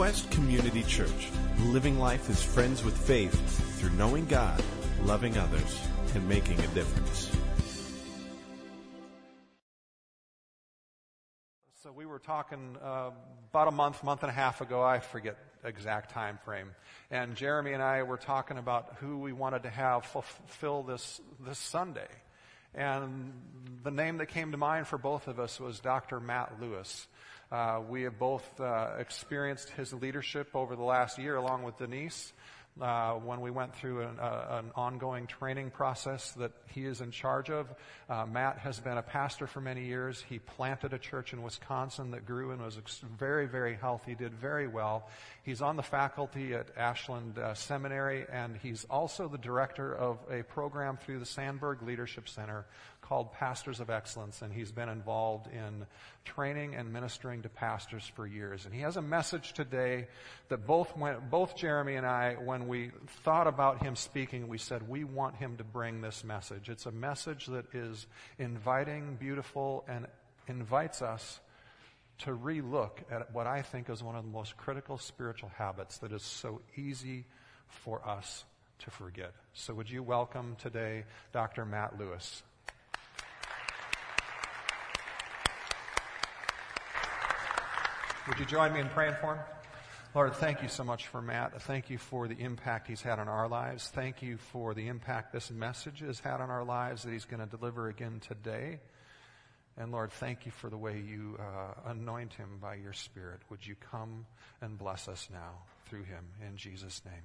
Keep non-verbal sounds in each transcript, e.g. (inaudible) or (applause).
Quest Community Church, living life as friends with faith through knowing God, loving others, and making a difference. So we were talking uh, about a month, month and a half ago. I forget exact time frame. And Jeremy and I were talking about who we wanted to have fulfill this this Sunday. And the name that came to mind for both of us was Dr. Matt Lewis. Uh, we have both uh, experienced his leadership over the last year, along with Denise uh, when we went through an, uh, an, ongoing training process that he is in charge of. Uh, Matt has been a pastor for many years. He planted a church in Wisconsin that grew and was very, very healthy, did very well. He's on the faculty at Ashland uh, Seminary, and he's also the director of a program through the Sandberg Leadership Center called Pastors of Excellence, and he's been involved in training and ministering to pastors for years. And he has a message today that both, both Jeremy and I, when we thought about him speaking, we said we want him to bring this message. It's a message that is inviting, beautiful, and invites us to relook at what I think is one of the most critical spiritual habits that is so easy for us to forget. So would you welcome today Dr. Matt Lewis? Would you join me in praying for him? Lord, thank you so much for Matt. Thank you for the impact he's had on our lives. Thank you for the impact this message has had on our lives that he's going to deliver again today. And Lord, thank you for the way you uh, anoint him by your Spirit. Would you come and bless us now through him in Jesus' name?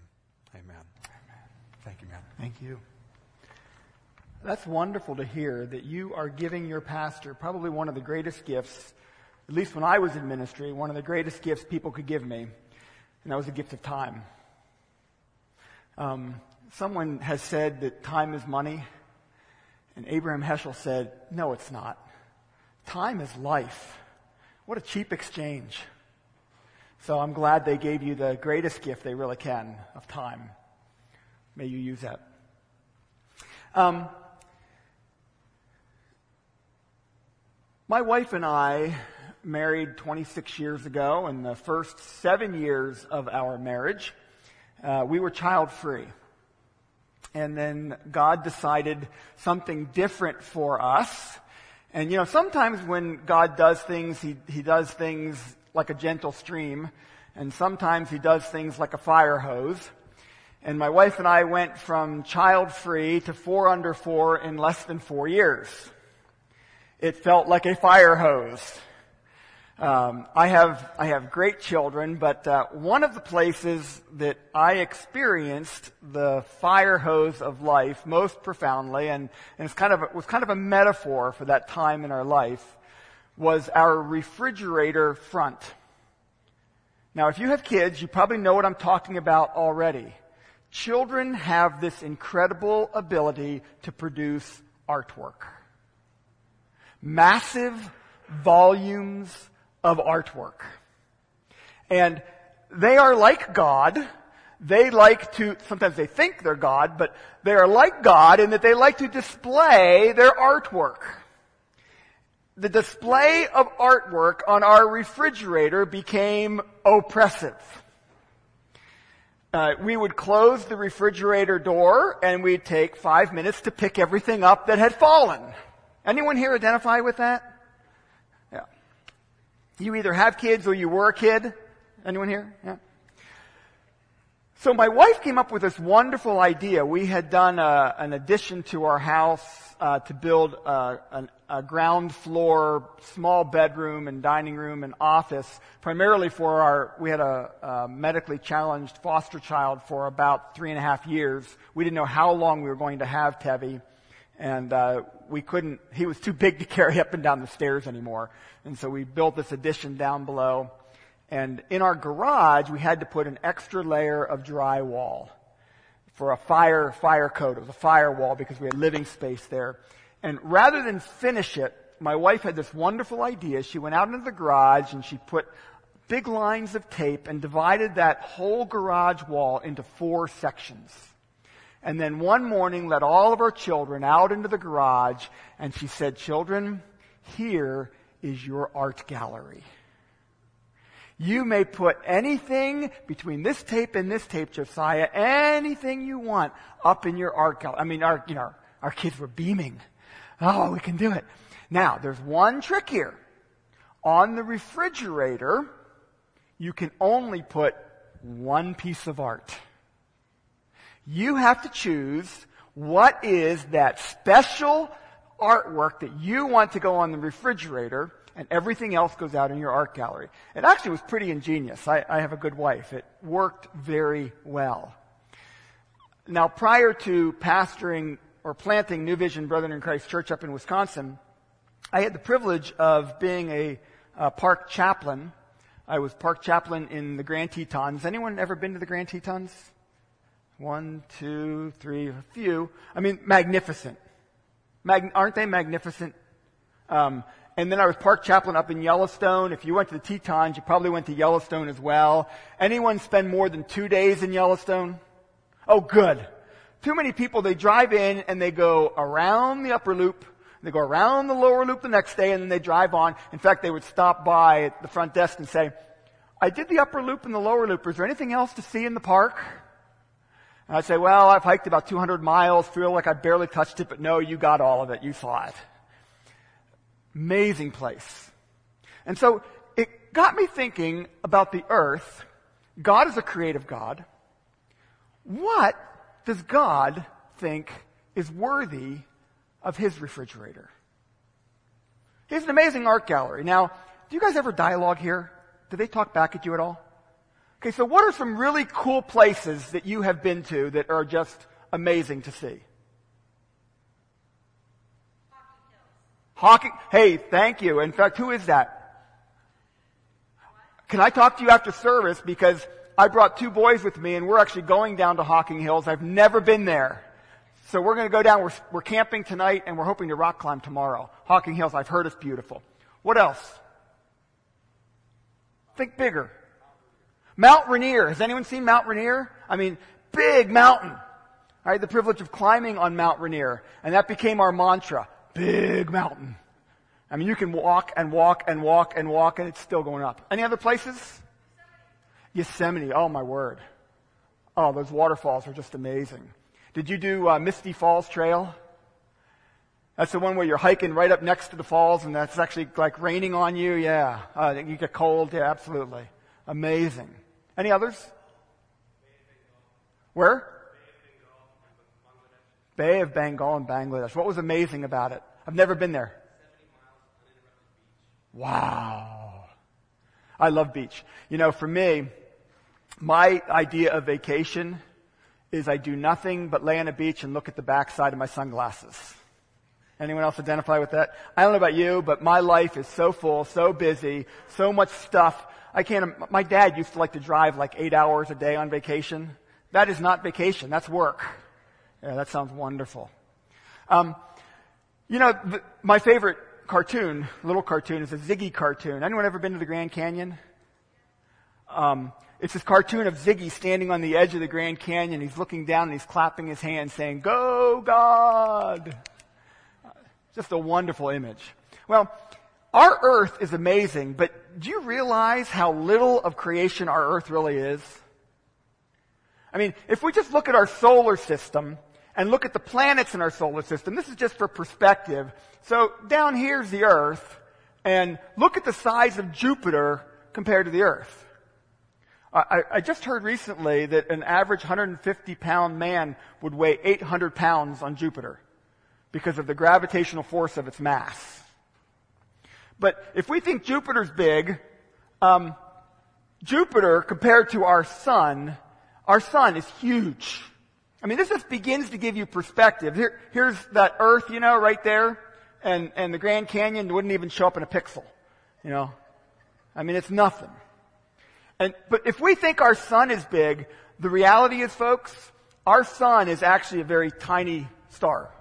Amen. Amen. Thank you, man. Thank you. That's wonderful to hear that you are giving your pastor probably one of the greatest gifts at least when I was in ministry, one of the greatest gifts people could give me, and that was the gift of time. Um, someone has said that time is money, and Abraham Heschel said, no, it's not. Time is life. What a cheap exchange. So I'm glad they gave you the greatest gift they really can of time. May you use that. Um, my wife and I married 26 years ago, in the first seven years of our marriage, uh, we were child free. And then God decided something different for us. And you know, sometimes when God does things, He, he does things like a gentle stream, and sometimes He does things like a fire hose. And my wife and I went from child free to four under four in less than four years. It felt like a fire hose. Um, I have I have great children, but uh, one of the places that I experienced the fire hose of life most profoundly, and, and it's kind of a, was kind of a metaphor for that time in our life, was our refrigerator front. Now, if you have kids, you probably know what I'm talking about already. Children have this incredible ability to produce artwork. Massive volumes of artwork. And they are like God. They like to, sometimes they think they're God, but they are like God in that they like to display their artwork. The display of artwork on our refrigerator became oppressive. Uh, we would close the refrigerator door and we'd take five minutes to pick everything up that had fallen. Anyone here identify with that? You either have kids or you were a kid. Anyone here? Yeah. So my wife came up with this wonderful idea. We had done a, an addition to our house uh, to build a, a, a, ground floor, small bedroom and dining room and office, primarily for our. We had a, medically challenged foster child for about three and a half years. We didn't know how long we were going to have Tevi and uh, we couldn't. He was too big to (laughs) carry up and down the stairs anymore, and so we built this addition down below. And in our garage, we had to put an extra layer of drywall for a fire fire code. It was a firewall because we had living space there. And rather than finish it, my wife had this wonderful idea. She went out into the garage and she put big lines of tape and divided that whole garage wall into four sections. And then one morning let all of our children out into the garage and she said, children, here is your art gallery. You may put anything between this tape and this tape, Josiah, anything you want up in your art gallery. I mean, our, you know, our kids were beaming. Oh, we can do it. Now, there's one trick here. On the refrigerator, you can only put one piece of art. You have to choose what is that special artwork that you want to go on the refrigerator and everything else goes out in your art gallery. It actually was pretty ingenious. I, I have a good wife. It worked very well. Now, prior to pastoring or planting New Vision Brethren in Christ Church up in Wisconsin, I had the privilege of being a, a park chaplain. I was park chaplain in the Grand Tetons. Anyone ever been to the Grand Tetons? One, two, three, a few. I mean, magnificent. Mag- aren't they magnificent? Um, and then I was park chaplain up in Yellowstone. If you went to the Tetons, you probably went to Yellowstone as well. Anyone spend more than two days in Yellowstone? Oh, good. Too many people, they drive in and they go around the upper loop, they go around the lower loop the next day, and then they drive on. In fact, they would stop by at the front desk and say, I did the upper loop and the lower loop. Is there anything else to see in the park? And I'd say, well, I've hiked about 200 miles, feel like I barely touched it, but no, you got all of it. You saw it. Amazing place. And so it got me thinking about the earth. God is a creative God. What does God think is worthy of his refrigerator? He has an amazing art gallery. Now, do you guys ever dialogue here? Do they talk back at you at all? Okay, so what are some really cool places that you have been to that are just amazing to see? Hocking, hey, thank you. In fact, who is that? Can I talk to you after service because I brought two boys with me and we're actually going down to Hocking Hills. I've never been there. So we're going to go down. We're, we're camping tonight and we're hoping to rock climb tomorrow. Hocking Hills, I've heard it's beautiful. What else? Think bigger. Mount Rainier. Has anyone seen Mount Rainier? I mean, big mountain. I had the privilege of climbing on Mount Rainier and that became our mantra big mountain. I mean, you can walk and walk and walk and walk and it's still going up. Any other places? Yosemite. Oh my word. Oh, those waterfalls are just amazing. Did you do uh, Misty Falls Trail? That's the one where you're hiking right up next to the falls and that's actually like raining on you. Yeah. Uh, you get cold. Yeah, absolutely. Amazing. Any others? Where? Bay of Bengal in Bangladesh. What was amazing about it? I've never been there. Wow. I love beach. You know, for me, my idea of vacation is I do nothing but lay on a beach and look at the backside of my sunglasses. Anyone else identify with that? I don't know about you, but my life is so full, so busy, so much stuff. I can't, my dad used to like to drive like eight hours a day on vacation. That is not vacation, that's work. Yeah, that sounds wonderful. Um, you know, the, my favorite cartoon, little cartoon, is a Ziggy cartoon. Anyone ever been to the Grand Canyon? Um, it's this cartoon of Ziggy standing on the edge of the Grand Canyon. He's looking down and he's clapping his hands saying, Go God! Just a wonderful image. Well, our earth is amazing, but do you realize how little of creation our earth really is? I mean, if we just look at our solar system, and look at the planets in our solar system. This is just for perspective. So down here's the Earth, and look at the size of Jupiter compared to the Earth. I, I just heard recently that an average 150 pound man would weigh 800 pounds on Jupiter because of the gravitational force of its mass. But if we think Jupiter's big, um, Jupiter compared to our sun, our sun is huge. I mean, this just begins to give you perspective. Here, here's that earth, you know, right there, and, and the Grand Canyon wouldn't even show up in a pixel, you know. I mean, it's nothing. And, but if we think our sun is big, the reality is, folks, our sun is actually a very tiny star.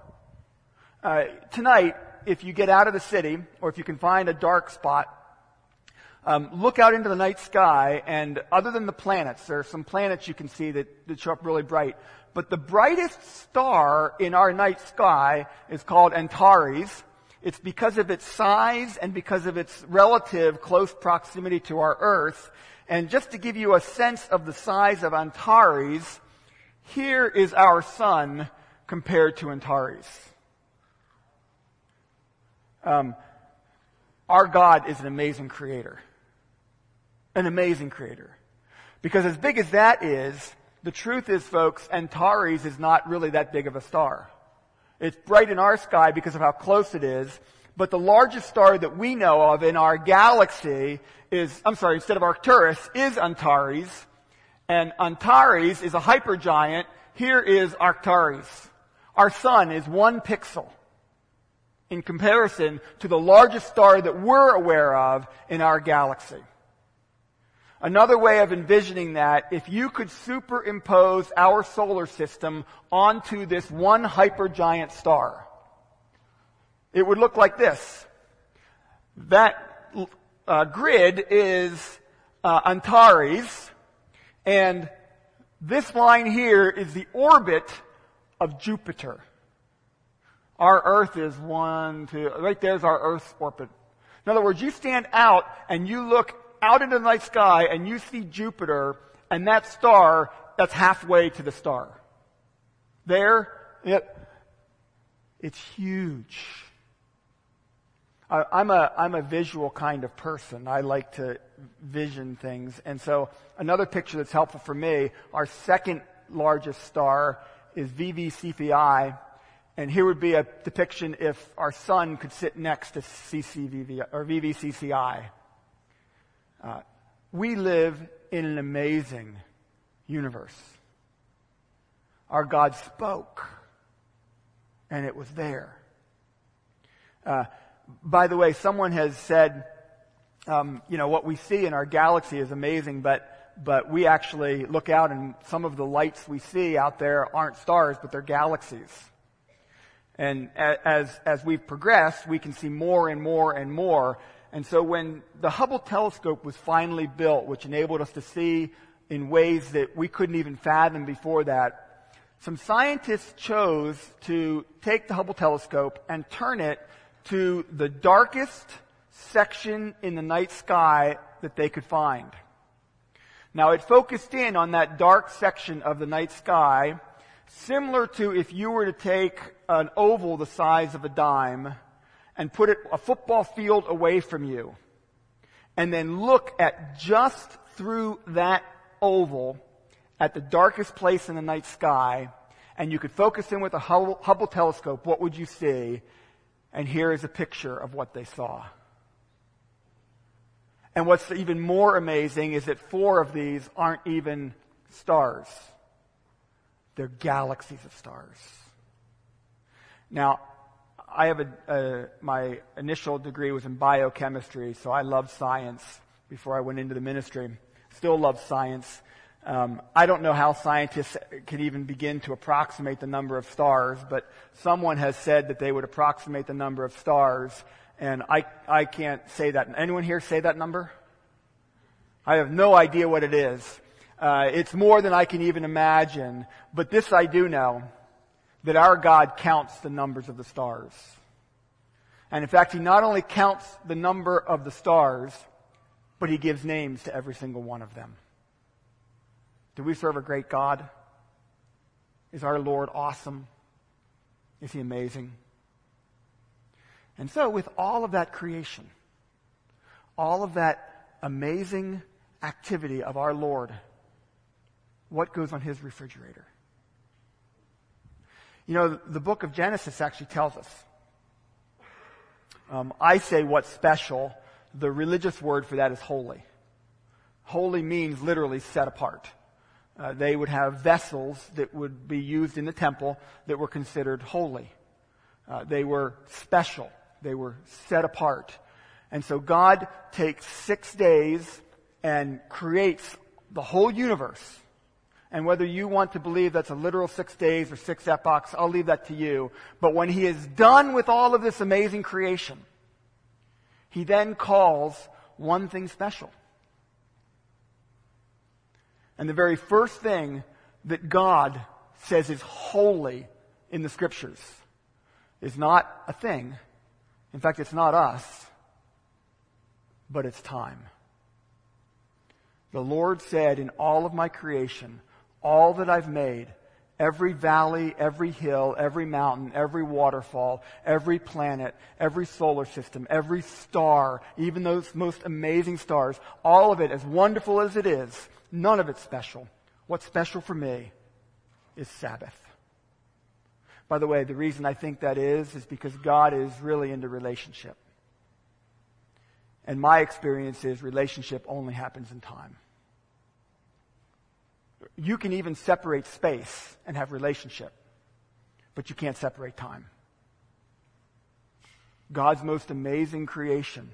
Uh, tonight, if you get out of the city, or if you can find a dark spot, um, look out into the night sky, and other than the planets, there are some planets you can see that, that show up really bright. But the brightest star in our night sky is called Antares. It's because of its size and because of its relative close proximity to our Earth. And just to give you a sense of the size of Antares, here is our sun compared to Antares. Um, our God is an amazing creator. An amazing creator. Because as big as that is, the truth is, folks, Antares is not really that big of a star. It's bright in our sky because of how close it is, but the largest star that we know of in our galaxy is, I'm sorry, instead of Arcturus, is Antares. And Antares is a hypergiant. Here is Arcturus. Our sun is one pixel in comparison to the largest star that we're aware of in our galaxy. Another way of envisioning that, if you could superimpose our solar system onto this one hypergiant star, it would look like this. That uh, grid is uh, Antares, and this line here is the orbit of Jupiter. Our Earth is one, two, right there's our Earth's orbit. In other words, you stand out and you look out into the night sky and you see Jupiter and that star that's halfway to the star. There, it, it's huge. I, I'm a, I'm a visual kind of person. I like to vision things. And so another picture that's helpful for me, our second largest star is VV And here would be a depiction if our sun could sit next to CCVV or VVCCI. Uh, we live in an amazing universe. Our God spoke, and it was there. Uh, by the way, someone has said, um, you know, what we see in our galaxy is amazing, but but we actually look out and some of the lights we see out there aren't stars, but they're galaxies. And as as we've progressed, we can see more and more and more. And so when the Hubble telescope was finally built, which enabled us to see in ways that we couldn't even fathom before that, some scientists chose to take the Hubble telescope and turn it to the darkest section in the night sky that they could find. Now it focused in on that dark section of the night sky, similar to if you were to take an oval the size of a dime and put it a football field away from you, and then look at just through that oval at the darkest place in the night sky, and you could focus in with a Hubble, telescope, what would you see? And here is a picture of what they saw. And what's even more amazing is that four of these aren't even stars. They're galaxies of stars. Now, I have a, a, my initial degree was in biochemistry, so I loved science before I went into the ministry. Still love science. Um, I don't know how scientists can even begin to approximate the number of stars, but someone has said that they would approximate the number of stars, and I, I can't say that. Anyone here say that number? I have no idea what it is. Uh, it's more than I can even imagine, but this I do know, that our God counts the numbers of the stars. And in fact, He not only counts the number of the stars, but He gives names to every single one of them. Do we serve a great God? Is our Lord awesome? Is he amazing? And so, with all of that creation, all of that amazing activity of our Lord, what goes on his refrigerator? You know, the book of Genesis actually tells us. Um, I say what's special. The religious word for that is holy. Holy means literally set apart. Uh, they would have vessels that would be used in the temple that were considered holy. Uh, they were special. They were set apart. And so God takes six days and creates the whole universe. And whether you want to believe that's a literal six days or six epochs, I'll leave that to you. But when he is done with all of this amazing creation, he then calls one thing special. And the very first thing that God says is holy in the scriptures is not a thing, In fact, it's not us, but it's time. The Lord said, in all of my creation, all that I've made, every valley, every hill, every mountain, every waterfall, every planet, every solar system, every star, even those most amazing stars, all of it, as wonderful as it is, none of it special. What's special for me is Sabbath. By the way, the reason I think that is, is because God is really into relationship. And my experience is relationship only happens in time. You can even separate space and have relationship, but you can't separate time. God's most amazing creation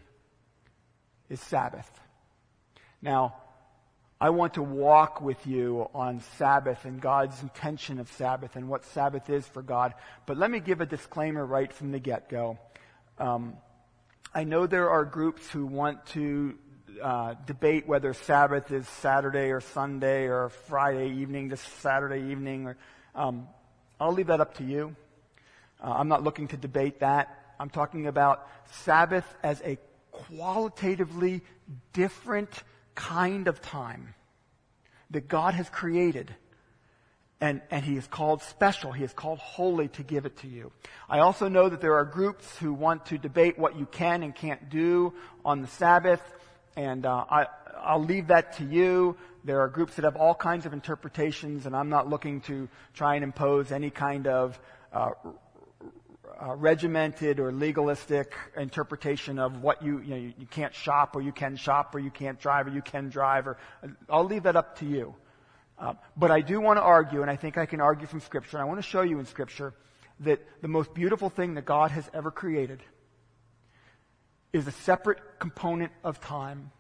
is Sabbath. Now, I want to walk with you on Sabbath and God's intention of Sabbath and what Sabbath is for God. But let me give a disclaimer right from the get go. Um, I know there are groups who want to uh, debate whether Sabbath is Saturday or Sunday or Friday evening to Saturday evening. Or, um, I'll leave that up to you. Uh, I'm not looking to debate that. I'm talking about Sabbath as a qualitatively different kind of time that God has created. And, and he is called special. He is called holy to give it to you. I also know that there are groups who want to debate what you can and can't do on the Sabbath. And uh, I, I'll leave that to you. There are groups that have all kinds of interpretations, and I'm not looking to try and impose any kind of uh, uh, regimented or legalistic interpretation of what you, you, know, you, you, can't shop or you can shop or you can't drive or you can drive or I'll leave that up to you. Uh, but I do want to argue, and I think I can argue from Scripture, and I want to show you in Scripture that the most beautiful thing that God has ever created is a separate component of time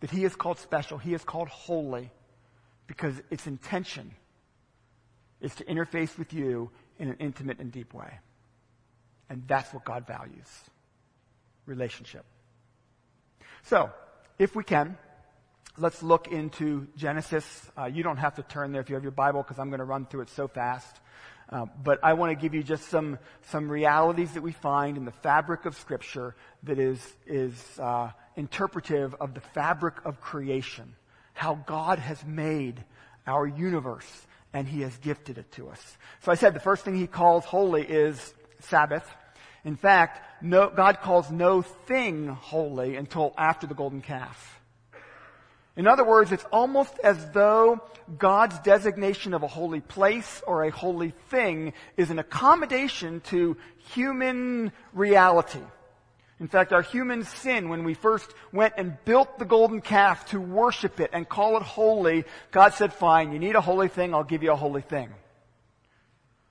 that He has called special, He has called holy, because its intention is to interface with you in an intimate and deep way. And that's what God values relationship. So, if we can, let's look into Genesis. Uh, you don't have to turn there if you have your Bible because I'm going to run through it so fast. Uh, but I want to give you just some some realities that we find in the fabric of Scripture that is is uh, interpretive of the fabric of creation, how God has made our universe and He has gifted it to us. So I said the first thing He calls holy is Sabbath. In fact, no, God calls no thing holy until after the golden calf. In other words, it's almost as though God's designation of a holy place or a holy thing is an accommodation to human reality. In fact, our human sin, when we first went and built the golden calf to worship it and call it holy, God said, fine, you need a holy thing, I'll give you a holy thing.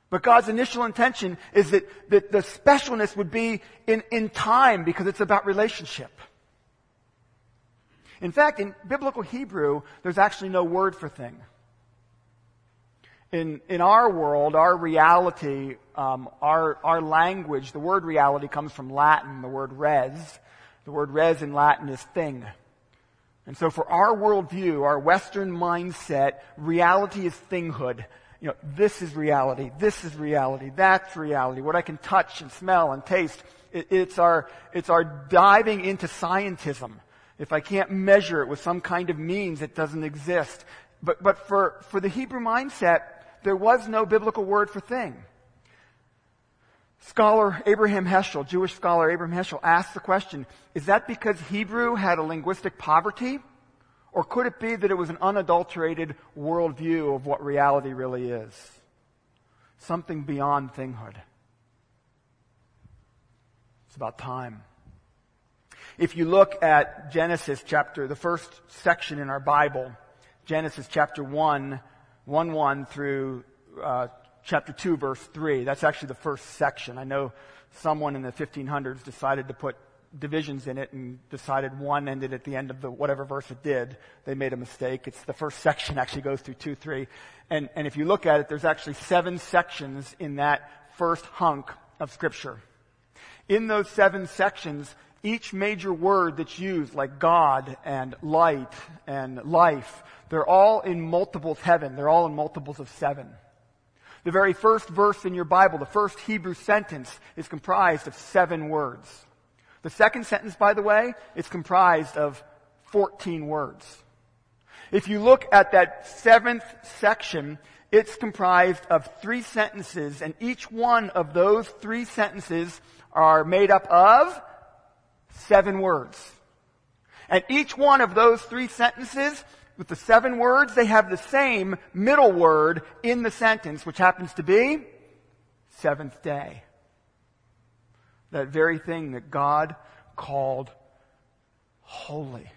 But God's initial intention is that, that the specialness would be in, in time because it's about relationship. In fact, in biblical Hebrew, there's actually no word for thing. In, in our world, our reality, um, our, our language, the word reality comes from Latin, the word res. The word res in Latin is thing. And so for our worldview, our Western mindset, reality is thinghood you know, this is reality, this is reality, that's reality, what I can touch and smell and taste. It, it's our, it's our diving into scientism. If I can't measure it with some kind of means, it doesn't exist. But, but for, for the Hebrew mindset, there was no biblical word for thing. Scholar Abraham Heschel, Jewish scholar Abraham Heschel, asked the question, is that because Hebrew had a linguistic poverty? Or could it be that it was an unadulterated worldview of what reality really is? Something beyond thinghood. It's about time. If you look at Genesis chapter, the first section in our Bible, Genesis chapter 1, 1 1 through uh, chapter 2, verse 3, that's actually the first section. I know someone in the 1500s decided to put divisions in it and decided one ended at the end of the whatever verse it did. They made a mistake. It's the first (laughs) section actually goes through two, three. And, and if you look at it, there's actually seven sections in that first hunk of scripture. In those seven sections, each major word that's used, like God and light and life, they're all in multiples heaven. They're all in multiples of seven. The very first verse in your Bible, the first Hebrew sentence, is comprised of seven words. The second sentence, by the way, is comprised of 14 words. If you look at that seventh section, it's comprised of three sentences, and each one of those three sentences are made up of seven words. And each one of those three sentences, with the seven words, they have the same middle word in the sentence, which happens to be seventh day. That very thing that God called holy.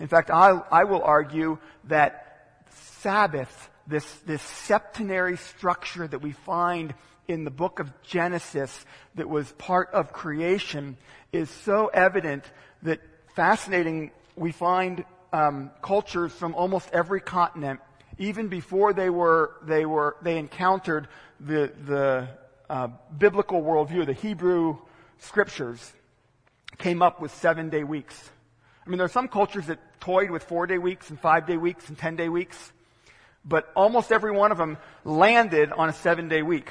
In fact, I, I will argue that Sabbath, this, this septenary structure that we find in the book of Genesis that was part of creation is so evident that fascinating we find um, cultures from almost every continent even before they were they were they encountered the the uh, biblical worldview the hebrew scriptures came up with seven day weeks I mean, there are some cultures that toyed with four day weeks and five day weeks and ten day weeks, but almost every one of them landed on a seven day week.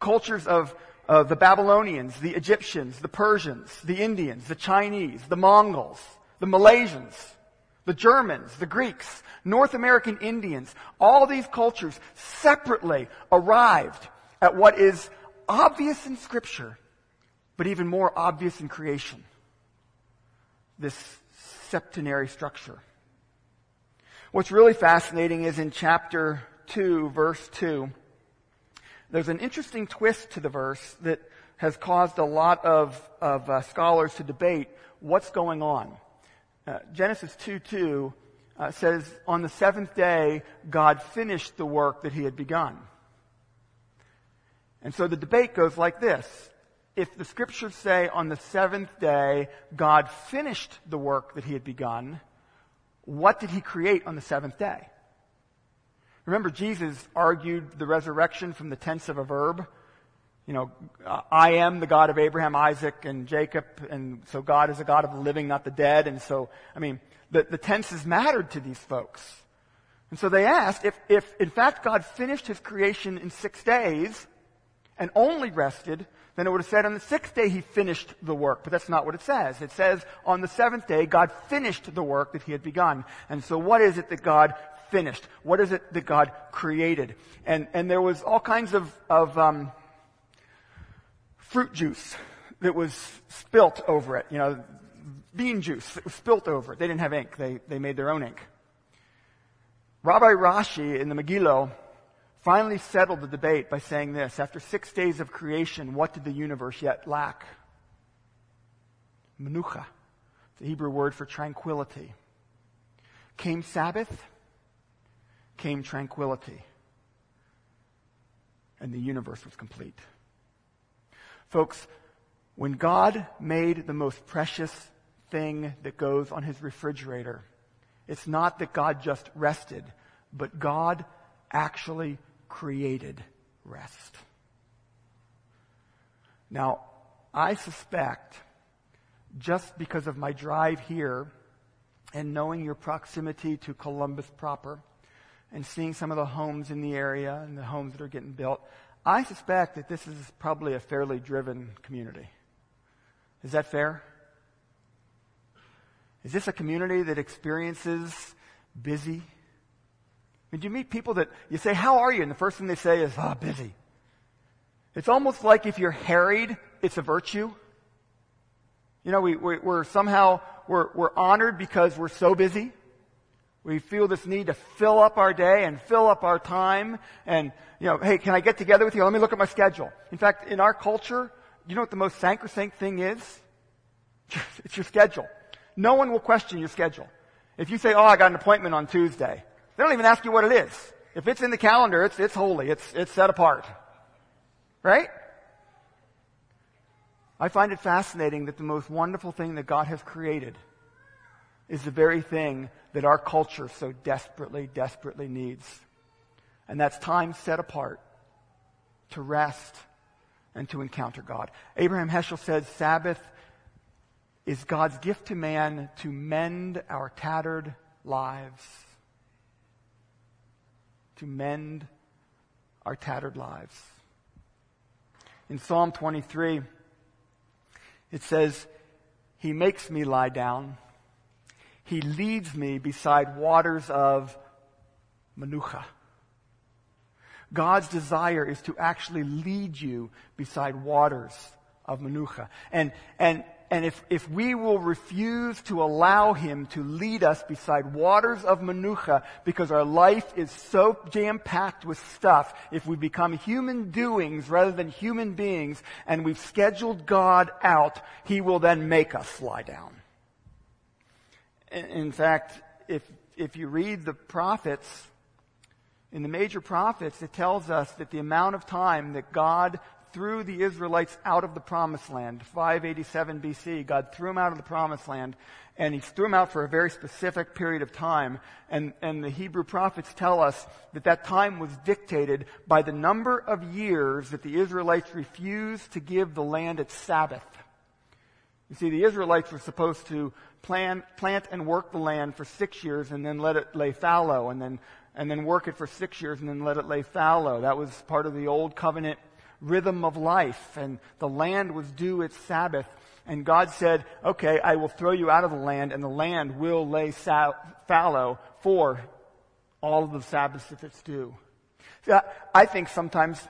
Cultures of uh, the Babylonians, the Egyptians, the Persians, the Indians, the Chinese, the Mongols, the Malaysians, the Germans, the Greeks, North American Indians, all these cultures separately arrived at what is obvious in scripture, but even more obvious in creation this septenary structure. What's really fascinating is in chapter 2, verse 2, there's an interesting twist to the verse that has caused a lot of, of uh, scholars to debate what's going on. Uh, Genesis 2 2 uh, says, On the seventh day, God finished the work that he had begun. And so the debate goes like this if the scriptures say on the seventh day God finished the work that he had begun, what did he create on the seventh day? Remember, Jesus argued the resurrection from the tense of a verb. You know, I am the God of Abraham, Isaac, and Jacob, and so God is a God of the living, not the dead. And so, I mean, the, the tenses mattered to these folks. And so they asked if, if in fact God finished his creation in six days and only rested, then it would have said on the sixth day he finished the work. But that's not what it says. It says on the seventh day God finished the work that he had begun. And so what is it that God finished? What is it that God created? And, and there was all kinds of, of um, fruit juice that was spilt over it. You know, bean juice that was spilt over it. They didn't have ink. They, they made their own ink. Rabbi Rashi in the Megillah finally settled the debate by saying this After six days of creation, what did the universe yet lack? Menucha, the Hebrew word for tranquility. Came Sabbath, came tranquility, and the universe was complete. Folks, when God made the most precious thing that goes on his refrigerator, it's not that God just rested, but God actually created rest. Now, I suspect, just because of my drive here and knowing your proximity to Columbus proper and seeing some of the homes in the area and the homes that are getting built, I suspect that this is probably a fairly driven community. Is that fair? Is this a community that experiences busy, I mean, do you meet people that you say, How are you? And the first thing they say is, Oh, busy. It's almost like if you're harried, it's a virtue. You know, we, we, are somehow, we're, we're honored because we're so busy. We feel this need to fill up our day and fill up our time. And, you know, hey, can I get together with you? Let me look at my schedule. In fact, in our culture, you know what the most sacrosanct thing is? (laughs) It's your schedule. No one will question your schedule. If you say, oh, I got an appointment on Tuesday, they don't even ask you what it is. If it's in the calendar, it's, it's holy. It's, it's set apart. Right? I find it fascinating that the most wonderful thing that God has created is the very thing that our culture so desperately, desperately needs. And that's time set apart to rest and to encounter God. Abraham Heschel says Sabbath is God's gift to man to mend our tattered lives to mend our tattered lives. In Psalm 23, it says, He makes me lie down. He leads me beside waters of menucha. God's desire is to actually lead you beside waters of menucha. And, and, and if, if we will refuse to allow Him to lead us beside waters of menucha because our life is so jam-packed with stuff, if we become human doings rather than human beings and we've scheduled God out, He will then make us lie down. In fact, if, if you read the prophets, in the major prophets, it tells us that the amount of time that God threw the Israelites out of the promised land, 587 BC, God threw them out of the promised land, and he threw them out for a very specific period of time. And, and the Hebrew prophets tell us that that time was dictated by the number of years that the Israelites refused to give the land its Sabbath. You see, the Israelites were supposed to plant, plant and work the land for six years and then let it lay fallow and then, and then work it for six years and then let it lay fallow. That was part of the old covenant rhythm of life and the land was due its Sabbath. And God said, okay, I will throw you out of the land and the land will lay sa- fallow for all of the Sabbaths that it's due. I think sometimes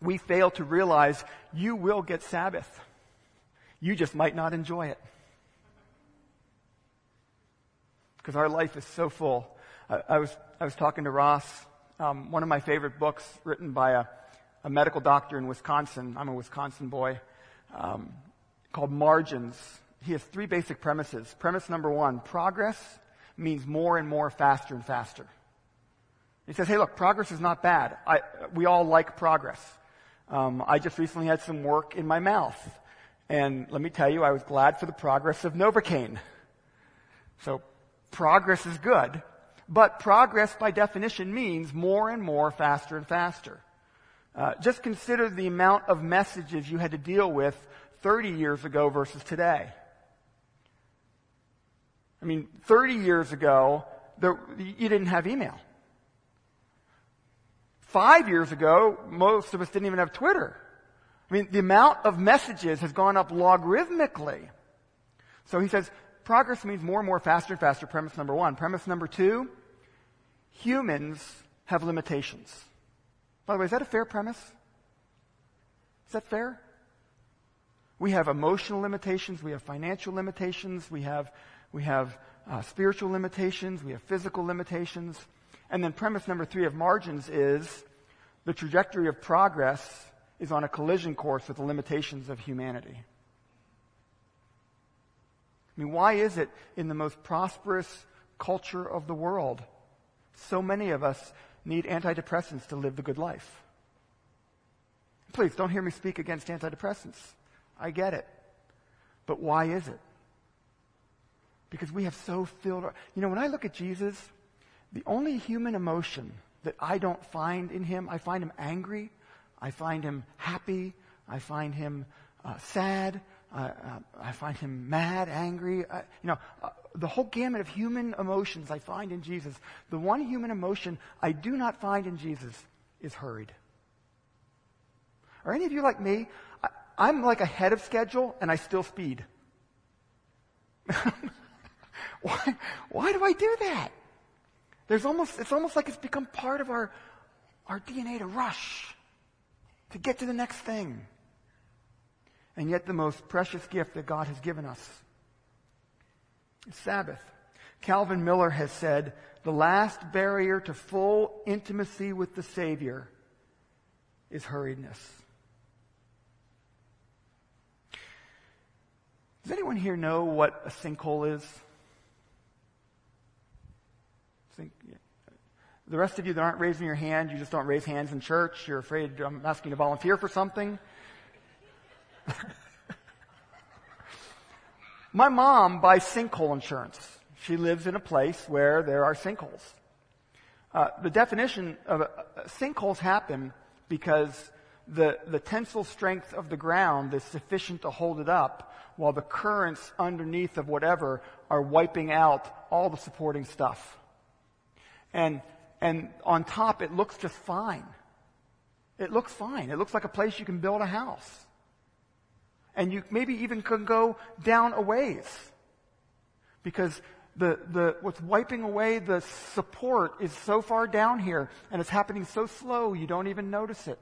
we fail to realize you will get Sabbath. You just might not enjoy it. Because our life is so full. I, I, was, I was talking to Ross, um, one of my favorite books written by a, a medical doctor in Wisconsin. I'm a Wisconsin boy. Um, called Margins. He has three basic premises. Premise number one, progress means more and more faster and faster. He says, hey look, progress is not bad. I, we all like progress. Um, I just recently had some work in my mouth. And let me tell you, I was glad for the progress of Novocaine. So progress is good, but progress by definition means more and more, faster and faster. Uh, just consider the amount of messages you had to deal with 30 years ago versus today. I mean, 30 years ago, you didn't have email. Five years ago, most of us didn't even have Twitter. I mean, the amount of messages has gone up logarithmically. So he says, progress means more and more faster and faster, premise number one. Premise number two, humans have limitations. By the way, is that a fair premise? Is that fair? We have emotional limitations, we have financial limitations, we have, we have uh, spiritual limitations, we have physical limitations. And then premise number three of margins is the trajectory of progress is on a collision course with the limitations of humanity. I mean, why is it in the most prosperous culture of the world, so many of us need antidepressants to live the good life? Please don't hear me speak against antidepressants. I get it. But why is it? Because we have so filled our, you know, when I look at Jesus, the only human emotion that I don't find in him, I find him angry, I find him happy. I find him uh, sad. Uh, uh, I find him mad, angry. you know, uh, the whole gamut of human emotions I find in Jesus. The one human emotion I do not find in Jesus is hurried. Are any of you like me? I, I'm like ahead of schedule and I still speed. (laughs) why, why do I do that? There's almost, it's almost like it's become part of our, our DNA to rush to get to the next thing. And yet, the most precious gift that God has given us is Sabbath. Calvin Miller has said, the last barrier to full intimacy with the Savior is hurriedness. Does anyone here know what a sinkhole is? Think, yeah. The rest of you that aren't raising your hand, you just don't raise hands in church. You're afraid I'm asking to volunteer for something. (laughs) My mom buys sinkhole insurance. She lives in a place where there are sinkholes. Uh, the definition of uh, sinkholes happen because the, the tensile strength of the ground is sufficient to hold it up while the currents underneath of whatever are wiping out all the supporting stuff. And and on top it looks just fine. It looks fine. It looks like a place you can build a house. And you maybe even can go down a ways. Because the, the, what's wiping away the support is so far down here and it's happening so slow you don't even notice it.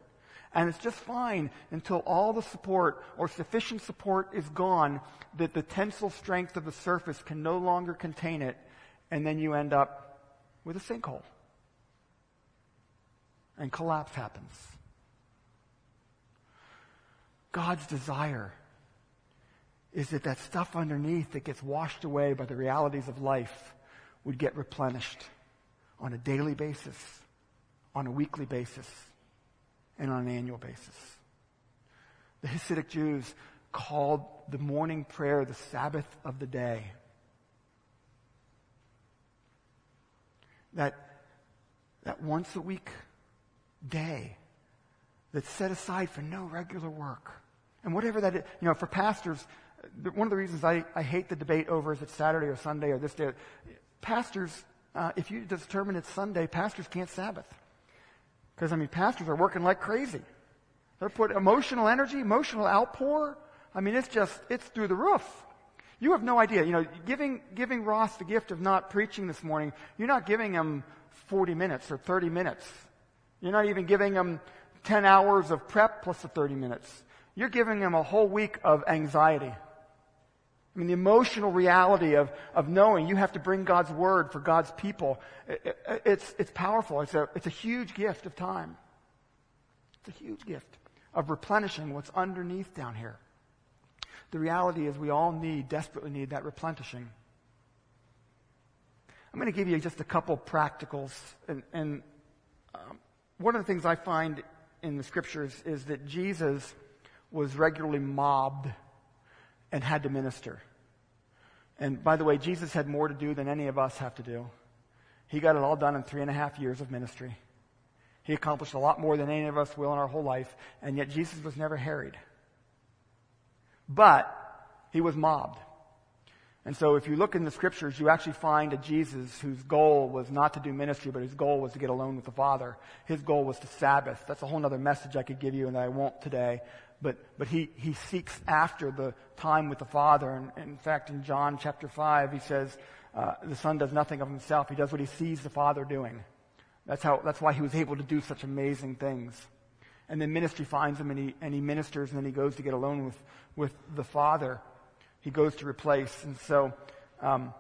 And it's just fine until all the support or sufficient support is gone that the tensile strength of the surface can no longer contain it. And then you end up with a sinkhole. And collapse happens. God's desire is that that stuff underneath that gets washed away by the realities of life would get replenished on a daily basis, on a weekly basis, and on an annual basis. The Hasidic Jews called the morning prayer the Sabbath of the day. That, that once a week day that's set aside for no regular work. And whatever that is, you know, for pastors, one of the reasons I, I hate the debate over is it Saturday or Sunday or this day. Pastors, uh, if you determine it's Sunday, pastors can't Sabbath. Because, I mean, pastors are working like crazy. They're putting emotional energy, emotional outpour. I mean, it's just, it's through the roof. You have no idea. You know, giving, giving Ross the gift of not preaching this morning, you're not giving him 40 minutes or 30 minutes. You're not even giving them 10 hours of prep plus the 30 minutes. You're giving them a whole week of anxiety. I mean, the emotional reality of, of knowing you have to bring God's word for God's people, it, it, it's, it's powerful. It's a, it's a huge gift of time. It's a huge gift of replenishing what's underneath down here. The reality is we all need, desperately need that replenishing. I'm going to give you just a couple practicals. And, and um, one of the things I find in the scriptures is that Jesus was regularly mobbed and had to minister. And by the way, Jesus had more to do than any of us have to do. He got it all done in three and a half years of ministry. He accomplished a lot more than any of us will in our whole life, and yet Jesus was never harried. But he was mobbed. And so if you look in the scriptures, you actually find a Jesus whose goal was not to do ministry, but his goal was to get alone with the Father. His goal was to Sabbath. That's a whole other message I could give you and I won't today but, but he, he seeks after the time with the Father. And, and in fact, in John chapter 5, he says, uh, the Son does nothing of himself. He does what he sees the Father doing. That's how, that's why he was able to do such amazing things. And then ministry finds him and he, and he ministers and then he goes to get alone with, with the Father. He goes to replace. And so, um,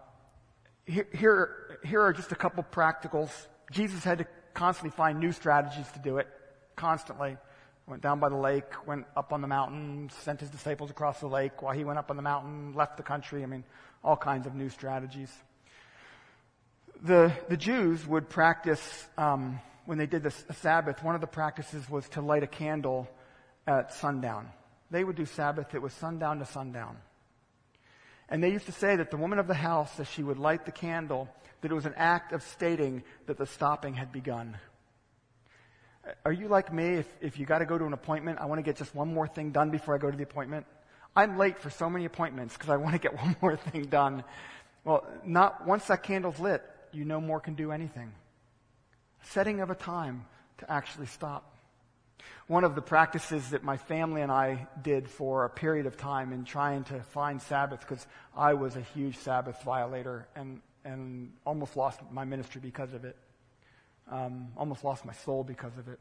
here, here, are just a couple practicals. Jesus had to constantly find new strategies to do it. Constantly went down by the lake, went up on the mountain, sent his disciples across the lake while he went up on the mountain, left the country. I mean, all kinds of new strategies. The, the Jews would practice, um, when they did the Sabbath, one of the practices was to light a candle at sundown. They would do Sabbath, it was sundown to sundown. And they used to say that the woman of the house, as she would light the candle, that it was an act of stating that the stopping had begun. Are you like me? If, if you got to go to an appointment, I want to get just one more thing done before I go to the appointment. I'm late for so many appointments because I want to get (laughs) one more thing done. Well, not once that candle's lit, you no more can do anything. Setting of a time to actually stop. One of the practices that my family and I did for a period of time in trying to find Sabbath, because I was a huge Sabbath violator and, and almost lost my ministry because of it. Um, almost lost my soul because of it.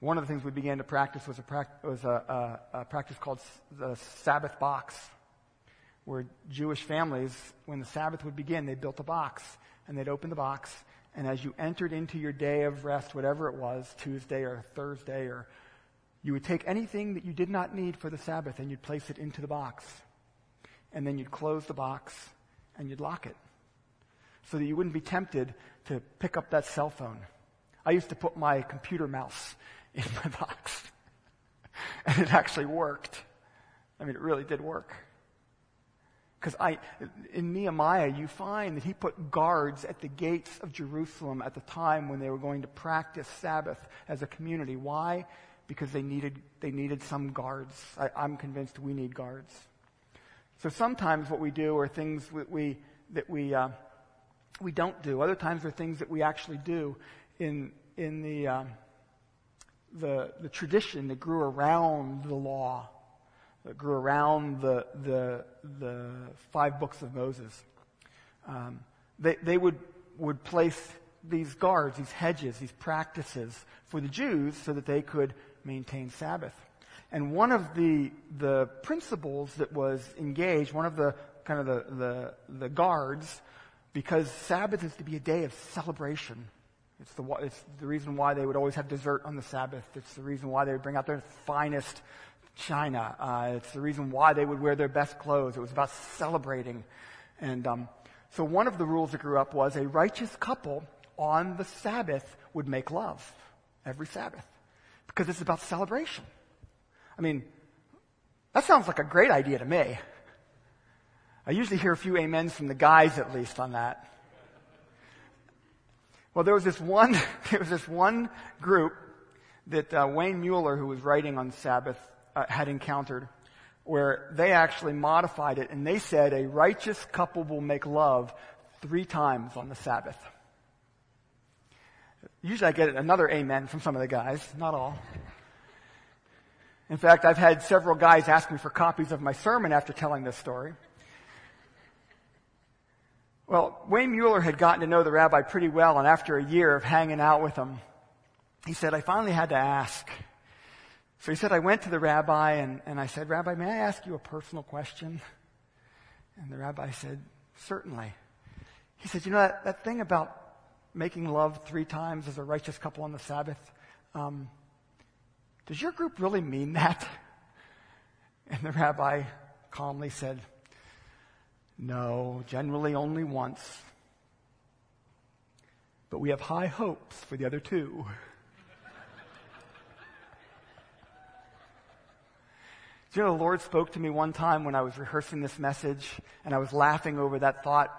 One of the things we began to practice was a, pra- was a, a, a practice called the Sabbath box, where Jewish families, when the Sabbath would begin, they built a box and they'd open the box, and as you entered into your day of rest, whatever it was, Tuesday or Thursday, or you would take anything that you did not need for the Sabbath and you'd place it into the box. And then you'd close the box and you'd lock it so that you wouldn't be tempted to pick up that cell phone. I used to put my computer mouse in my (laughs) box. and it actually worked. I mean, it really did work. Because I, in Nehemiah, you find that he put guards at the gates of Jerusalem at the time when they were going to practice Sabbath as a community. Why? Because they needed, they needed some guards. I, I'm convinced we need guards. So sometimes what we do are things that we, that we, uh, we don't do. Other times are things that we actually do in, in the, um, the, the tradition that grew around the law, that grew around the, the, the five books of Moses. Um, they, they would, would place these guards, these hedges, these practices for the Jews so that they could maintain Sabbath. And one of the, the principles that was engaged, one of the kind of the, the, the guards, because Sabbath is to be a day of celebration. It's the, it's the reason why they would always have dessert on the Sabbath. It's the reason why they would bring out their finest china. Uh, it's the reason why they would wear their best clothes. It was about celebrating. And um, so one of the rules that grew up was a righteous couple on the Sabbath would make love every Sabbath because it's about celebration. I mean, that sounds like a great idea to me. I usually hear a few amens from the guys at least on that. Well, there was this one, (laughs) there was this one group that uh, Wayne Muller, who was writing on Sabbath, uh, had encountered, where they actually modified it and they said a righteous couple will make love three times on the Sabbath. Usually I get another amen from some of the guys, not all. In fact, I've had several guys ask me for copies of my sermon after telling this story. Well, Wayne Muller had gotten to know the rabbi pretty well, and after a year of hanging out with him, he said, I finally had to ask. So he said, I went to the rabbi and, and I said, Rabbi, may I ask you a personal question? And the rabbi said, Certainly. He said, You know, that, that thing about making love three times as a righteous couple on the Sabbath, um, does your group really mean that? (laughs) And the rabbi calmly said, no, generally only once. But we have high hopes for the other two. Do you know, the Lord spoke to me one time when I was rehearsing this message and I was laughing over that thought.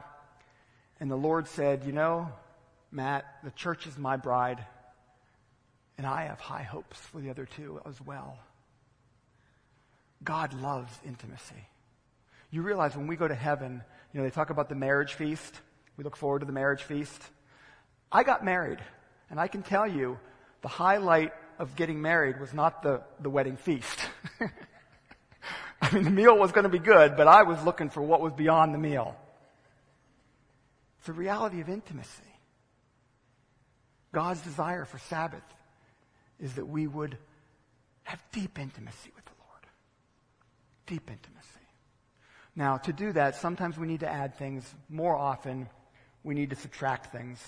And the Lord said, You know, Matt, the church is my bride, and I have high hopes for the other two as well. God loves intimacy. You realize when we go to heaven, you know, they talk about the marriage feast. We look forward to the marriage feast. I got married, and I can tell you the highlight of getting married was not the, the wedding feast. (laughs) I mean, the meal was going to be good, but I was looking for what was beyond the meal. It's the reality of intimacy. God's desire for Sabbath is that we would have deep intimacy with the Lord. Deep intimacy. Now, to do that, sometimes we need to add things. More often, we need to subtract things.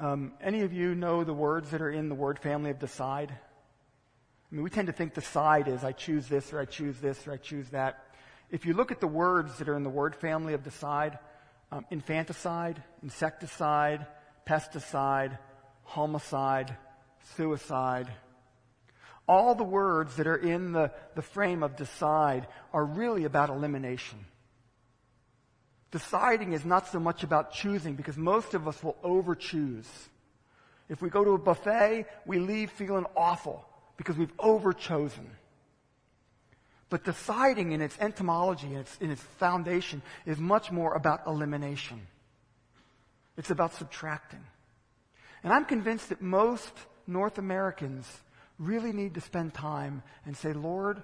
Um, any of you know the words that are in the word family of decide? I mean, we tend to think decide is I choose this or I choose this or I choose that. If you look at the words that are in the word family of decide, um, infanticide, insecticide, pesticide, homicide, suicide, all the words that are in the, the frame of decide are really about elimination. Deciding is not so much about choosing because most of us will overchoose. If we go to a buffet, we leave feeling awful because we've overchosen. But deciding in its entomology, in its, in its foundation, is much more about elimination. It's about subtracting. And I'm convinced that most North Americans really need to spend time and say, Lord,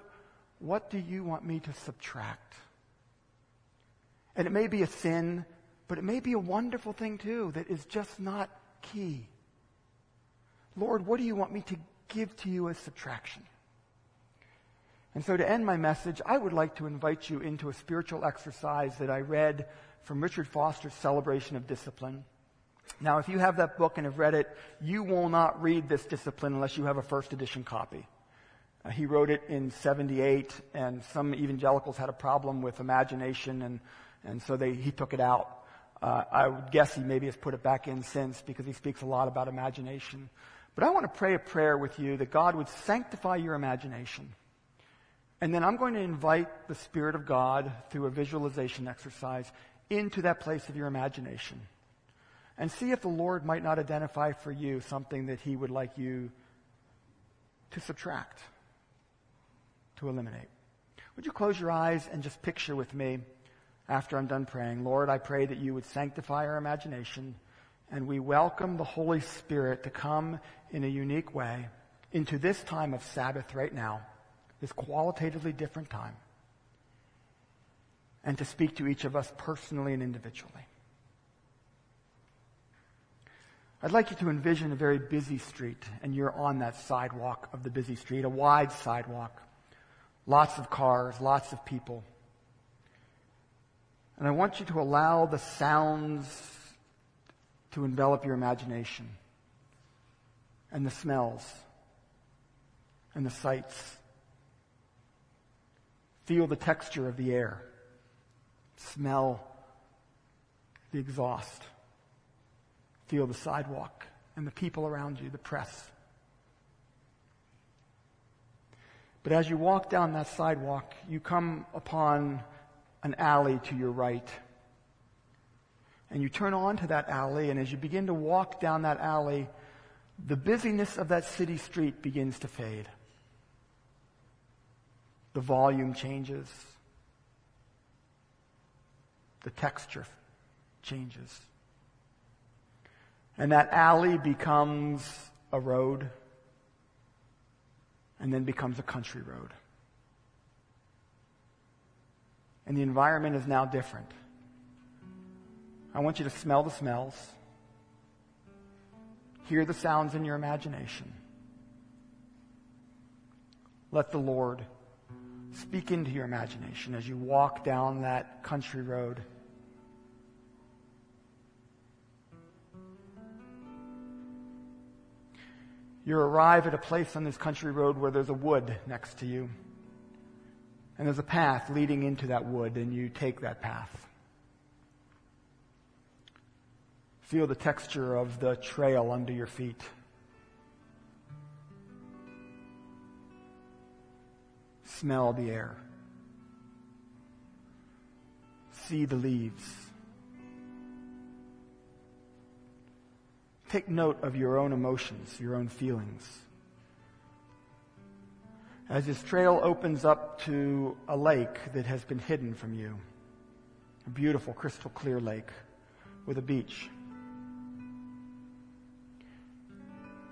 what do you want me to subtract? And it may be a sin, but it may be a wonderful thing too that is just not key. Lord, what do you want me to give to you as subtraction? And so to end my message, I would like to invite you into a spiritual exercise that I read from Richard Foster's Celebration of Discipline. Now, if you have that book and have read it, you will not read this discipline unless you have a first edition copy. Uh, he wrote it in 78, and some evangelicals had a problem with imagination, and, and so they, he took it out. Uh, I would guess he maybe has put it back in since because he speaks a lot about imagination. But I want to pray a prayer with you that God would sanctify your imagination. And then I'm going to invite the Spirit of God through a visualization exercise into that place of your imagination and see if the Lord might not identify for you something that He would like you to subtract, to eliminate. Would you close your eyes and just picture with me after I'm done praying? Lord, I pray that you would sanctify our imagination and we welcome the Holy Spirit to come in a unique way into this time of Sabbath right now, this qualitatively different time, and to speak to each of us personally and individually. I'd like you to envision a very busy street, and you're on that sidewalk of the busy street, a wide sidewalk. Lots of cars, lots of people. And I want you to allow the sounds to envelop your imagination, and the smells, and the sights. Feel the texture of the air. Smell the exhaust feel the sidewalk and the people around you, the press. But as you walk down that sidewalk, you come upon an alley to your right. And you turn onto that alley, and as you begin to walk down that alley, the busyness of that city street begins to fade. The volume changes. The texture changes. And that alley becomes a road and then becomes a country road. And the environment is now different. I want you to smell the smells, hear the sounds in your imagination. Let the Lord speak into your imagination as you walk down that country road you arrive at a place on this country road where there's a wood next to you. And there's a path leading into that wood, and you take that path. Feel the texture of the trail under your feet. Smell the air. See the leaves. Take note of your own emotions, your own feelings. As this trail opens up to a lake that has been hidden from you, a beautiful crystal clear lake with a beach.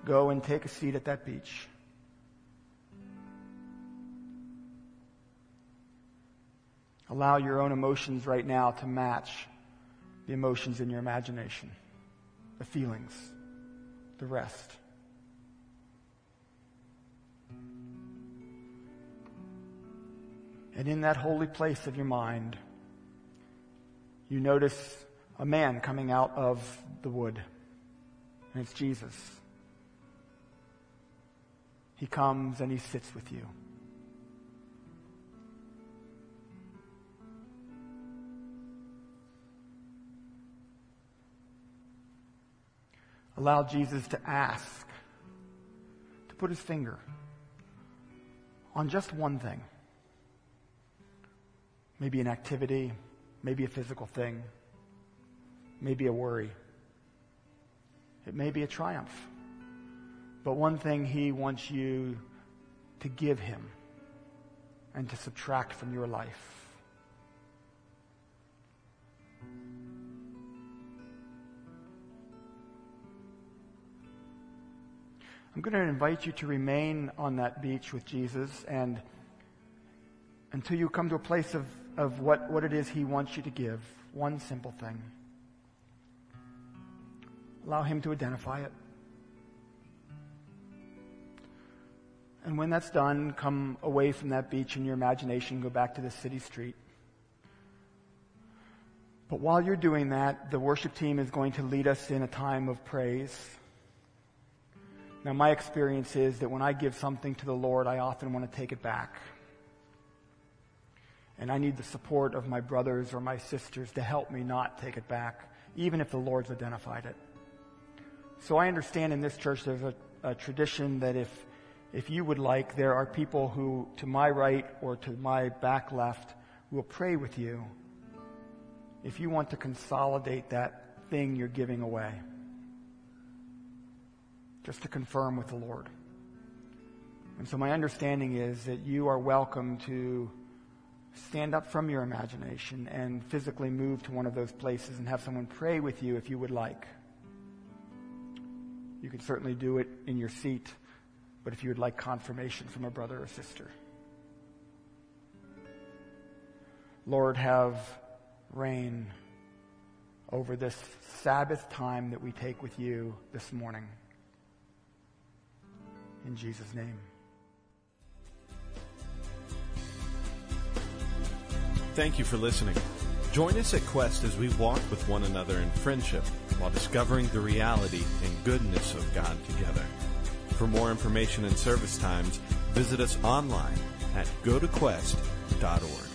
Go and take a seat at that beach. Allow your own emotions right now to match the emotions in your imagination the feelings, the rest. And in that holy place of your mind, you notice a man coming out of the wood. And it's Jesus. He comes and he sits with you. Allow Jesus to ask, to put his finger on just one thing. Maybe an activity, maybe a physical thing, maybe a worry. It may be a triumph. But one thing he wants you to give him and to subtract from your life. I'm going to invite you to remain on that beach with Jesus and until you come to a place of, of what, what it is he wants you to give. One simple thing. Allow him to identify it. And when that's done, come away from that beach in your imagination, go back to the city street. But while you're doing that, the worship team is going to lead us in a time of praise. Now, my experience is that when I give something to the Lord, I often want to take it back. And I need the support of my brothers or my sisters to help me not take it back, even if the Lord's identified it. So I understand in this church there's a, a tradition that if, if you would like, there are people who, to my right or to my back left, will pray with you if you want to consolidate that thing you're giving away just to confirm with the Lord. And so my understanding is that you are welcome to stand up from your imagination and physically move to one of those places and have someone pray with you if you would like. You can certainly do it in your seat, but if you would like confirmation from a brother or sister. Lord, have reign over this Sabbath time that we take with you this morning. In Jesus' name. Thank you for listening. Join us at Quest as we walk with one another in friendship while discovering the reality and goodness of God together. For more information and service times, visit us online at gotoquest.org.